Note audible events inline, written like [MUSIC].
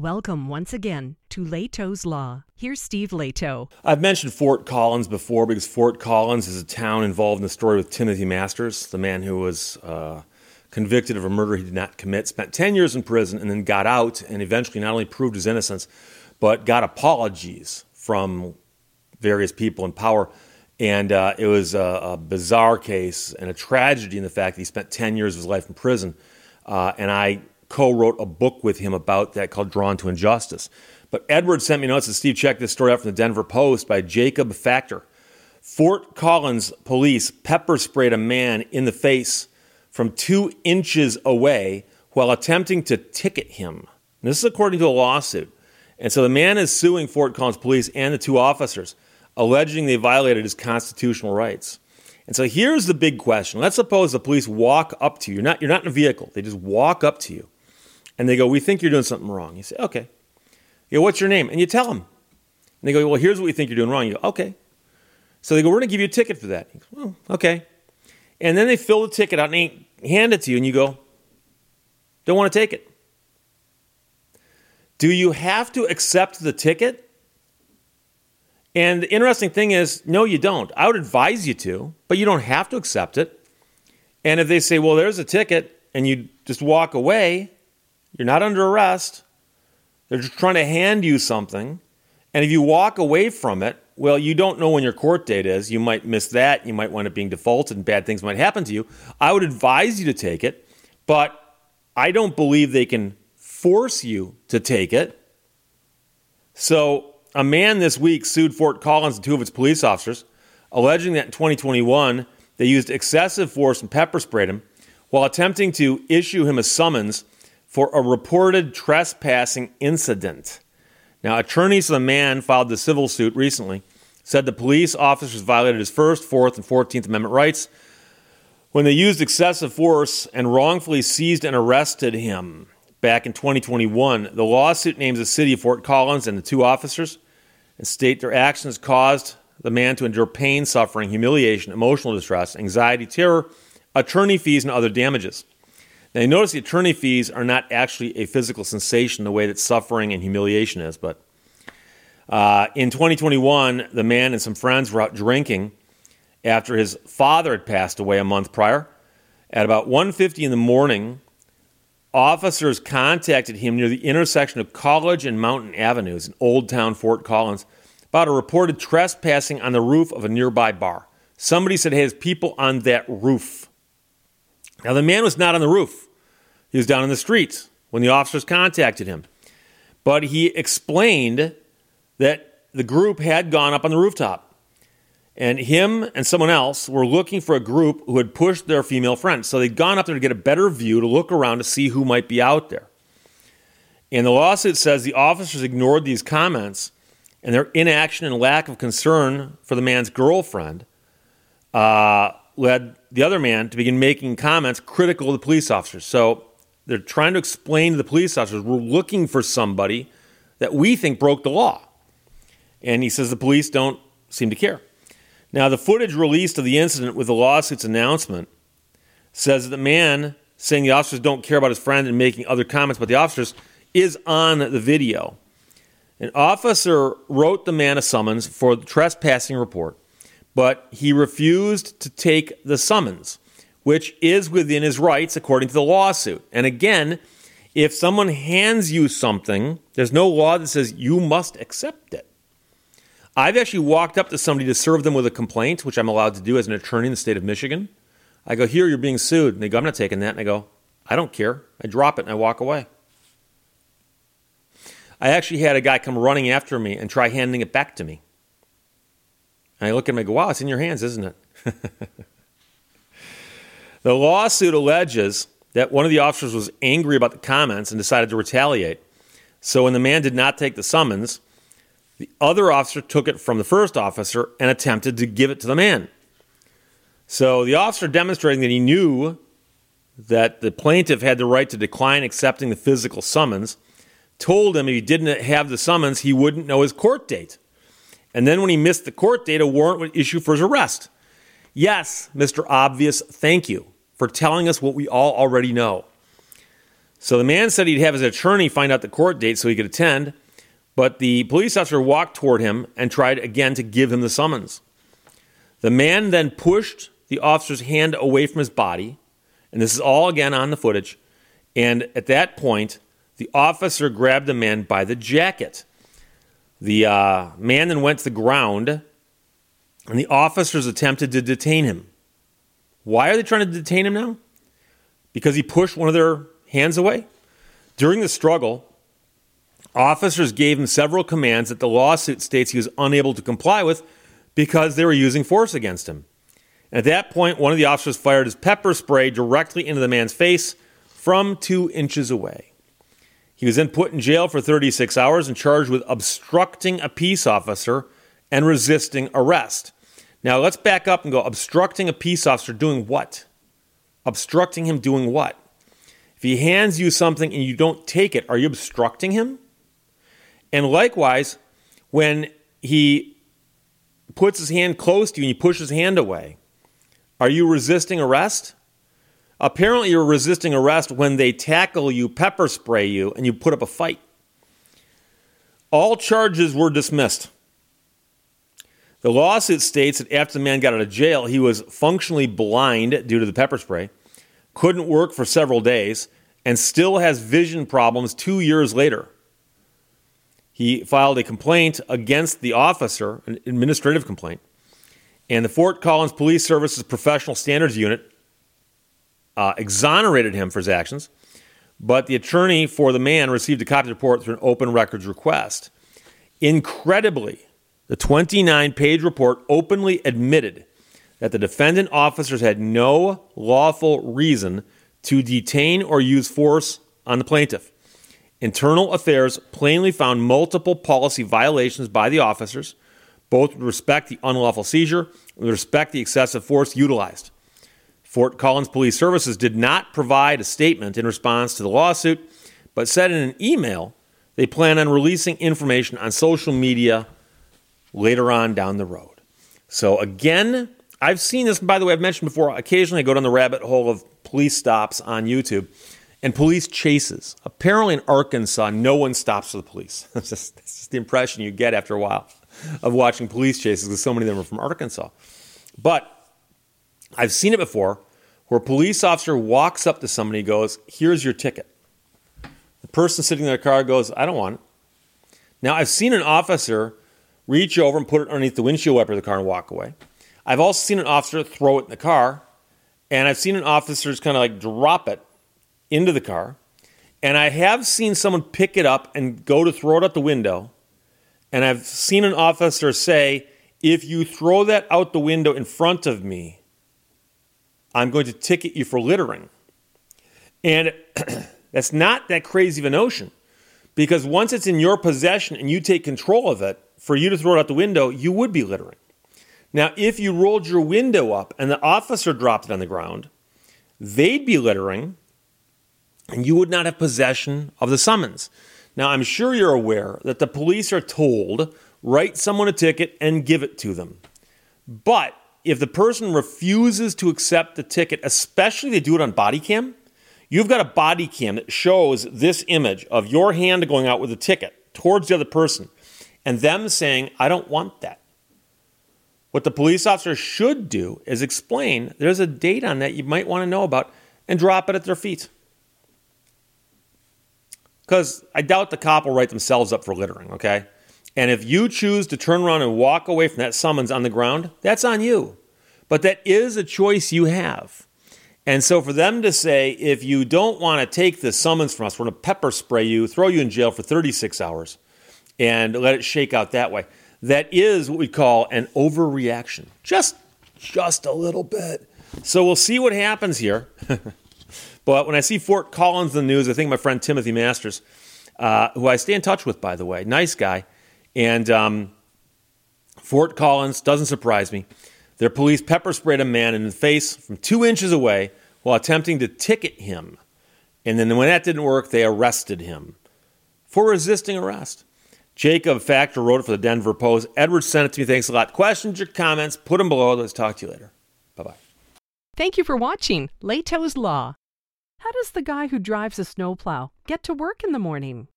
Welcome once again to Lehto's Law. Here's Steve Lehto. I've mentioned Fort Collins before because Fort Collins is a town involved in the story with Timothy Masters, the man who was uh, convicted of a murder he did not commit, spent 10 years in prison, and then got out and eventually not only proved his innocence, but got apologies from various people in power. And uh, it was a, a, bizarre case and a tragedy in the fact that he spent 10 years of his life in prison. Uh, and I co wrote a book with him about that called Drawn to Injustice. But Edward sent me notes, and Steve checked this story out from the Denver Post by Jacob Factor. Fort Collins police pepper sprayed a man in the face from two inches away while attempting to ticket him. And this is according to a lawsuit. And so the man is suing Fort Collins police and the two officers, alleging they violated his constitutional rights. And so here's the big question. Let's suppose the police walk up to you. You're not, you're not in a vehicle. They just walk up to you and they go, We think you're doing something wrong. You say, Okay. You go, What's your name? And you tell them. And they go, Well, here's what we think you're doing wrong. You go, Okay. So they go, We're going to give you a ticket for that. You go, oh, okay. And then they fill the ticket out and they hand it to you, and you go, Don't want to take it. Do you have to accept the ticket? And the interesting thing is, no, you don't. I would advise you to, but you don't have to accept it. And if they say, well, there's a ticket, and you just walk away, you're not under arrest. They're just trying to hand you something. And if you walk away from it, well, you don't know when your court date is. You might miss that. You might wind up being defaulted and bad things might happen to you. I would advise you to take it, but I don't believe they can force you to take it. So, a man this week sued Fort Collins and two of its police officers, alleging that in 2021 they used excessive force and pepper sprayed him while attempting to issue him a summons for a reported trespassing incident. Now, attorneys of the man filed the civil suit recently said the police officers violated his First, Fourth, and Fourteenth Amendment rights when they used excessive force and wrongfully seized and arrested him back in 2021. The lawsuit names the city of Fort Collins and the two officers and state their actions caused the man to endure pain, suffering, humiliation, emotional distress, anxiety, terror, attorney fees, and other damages. Now, you notice the attorney fees are not actually a physical sensation the way that suffering and humiliation is. But uh, in 2021, the man and some friends were out drinking after his father had passed away a month prior. At about 1:50 in the morning, officers contacted him near the intersection of College and Mountain Avenues in Old Town Fort Collins about a reported trespassing on the roof of a nearby bar. Somebody said, "Hey, there's people on that roof." Now, the man was not on the roof, he was down in the streets when the officers contacted him. But he explained that the group had gone up on the rooftop. And him and someone else were looking for a group who had pushed their female friend. So they'd gone up there to get a better view, to look around to see who might be out there. And the lawsuit says the officers ignored these comments and their inaction and lack of concern for the man's girlfriend uh, led the other man to begin making comments critical of the police officers. So they're trying to explain to the police officers we're looking for somebody that we think broke the law. And he says the police don't seem to care. Now, the footage released of the incident with the lawsuit's announcement says that the man saying the officers don't care about his friend and making other comments about the officers is on the video. An officer wrote the man a summons for the trespassing report but he refused to take the summons, which is within his rights according to the lawsuit. And again, if someone hands you something, there's no law that says you must accept it. I've actually walked up to somebody to serve them with a complaint, which I'm allowed to do as an attorney in the state of Michigan. I go, Here, you're being sued. And they go, I'm not taking that. And I go, I don't care. I drop it and I walk away. I actually had a guy come running after me and try handing it back to me. And I look at him and go, wow, it's in your hands, isn't it? [LAUGHS] the lawsuit alleges that one of the officers was angry about the comments and decided to retaliate. So when the man did not take the summons, the other officer took it from the first officer and attempted to give it to the man. So the officer demonstrating that he knew that the plaintiff had the right to decline accepting the physical summons told him if he didn't have the summons, he wouldn't know his court date. And then when he missed the court date, a warrant would issue for his arrest. Yes, Mr. Obvious, thank you for telling us what we all already know. So the man said he'd have his attorney find out the court date so he could attend, but the police officer walked toward him and tried again to give him the summons. The man then pushed the officer's hand away from his body, and this is all again on the footage. And at that point, the officer grabbed the man by the jacket. The uh, man then went to the ground, and the officers attempted to detain him. Why are they trying to detain him now? Because he pushed one of their hands away? During the struggle, officers gave him several commands that the lawsuit states he was unable to comply with because they were using force against him. At that point, one of the officers fired his pepper spray directly into the man's face from two inches away. He was then put in jail for 36 hours and charged with obstructing a peace officer and resisting arrest. Now, let's back up and go obstructing a peace officer doing what? Obstructing him doing what? If he hands you something and you don't take it, are you obstructing him? And likewise, when he puts his hand close to you and you push his hand away, are you resisting arrest? Apparently, you're resisting arrest when they tackle you, pepper spray you, and you put up a fight. All charges were dismissed. The lawsuit states that after the man got out of jail, he was functionally blind due to the pepper spray couldn't work for several days, and still has vision problems two years later. He filed a complaint against the officer, an administrative complaint, and the Fort Collins Police Services Professional Standards Unit uh, exonerated him for his actions, but the attorney for the man received a copy of the report through an open records request. Incredibly, the 29 page report openly admitted that the defendant officers had no lawful reason to detain or use force on the plaintiff. Internal Affairs plainly found multiple policy violations by the officers, both with respect to the unlawful seizure and with respect to the excessive force utilized. Fort Collins Police Services did not provide a statement in response to the lawsuit, but said in an email they plan on releasing information on social media later on down the road. So, again, I've seen this, by the way, I've mentioned before, occasionally I go down the rabbit hole of police stops on YouTube and police chases. Apparently in Arkansas, no one stops for the police. [LAUGHS] That's just, that's just the impression you get after a while of watching police chases because so many of them are from Arkansas. But I've seen it before where a police officer walks up to somebody and goes, Here's your ticket. The person sitting in their car goes, I don't want it. Now, I've seen an officer reach over and put it underneath the windshield wiper of the car and walk away. I've also seen an officer throw it in the car, and I've seen an officer just kind of like drop it into the car. And I have seen someone pick it up and go to throw it out the window. And I've seen an officer say, if you throw that out the window in front of me, I'm going to ticket you for littering. And [CLEARS THROAT] that's not that crazy of a notion because once it's in your possession and you take control of it, for you to throw it out the window, you would be littering. Now, if you rolled your window up and the officer dropped it on the ground, they'd be littering and you would not have possession of the summons. Now, I'm sure you're aware that the police are told write someone a ticket and give it to them. But if the person refuses to accept the ticket, especially they do it on body cam, you've got a body cam that shows this image of your hand going out with a ticket towards the other person and them saying, I don't want that. What the police officer should do is explain there's a date on that you might want to know about and drop it at their feet. Because I doubt the cop will write themselves up for littering, okay? And if you choose to turn around and walk away from that summons on the ground, that's on you. But that is a choice you have. And so for them to say, if you don't want to take the summons from us, we're going to pepper spray you, throw you in jail for 36 hours, and let it shake out that way that is what we call an overreaction. Just just a little bit. So we'll see what happens here. [LAUGHS] but when I see Fort Collins in the news, I think my friend Timothy Masters, uh, who I stay in touch with, by the way, nice guy, and um, Fort Collins doesn't surprise me. Their police pepper sprayed a man in the face from two inches away while attempting to ticket him. And then when that didn't work, they arrested him for resisting arrest. Jacob Factor wrote it for the Denver Post. Edward sent it to me. Thanks a lot. Questions or comments, put them below. Let's talk to you later. Bye bye. Thank you for watching Lehto's Law. How does the guy who drives a snowplow get to work in the morning?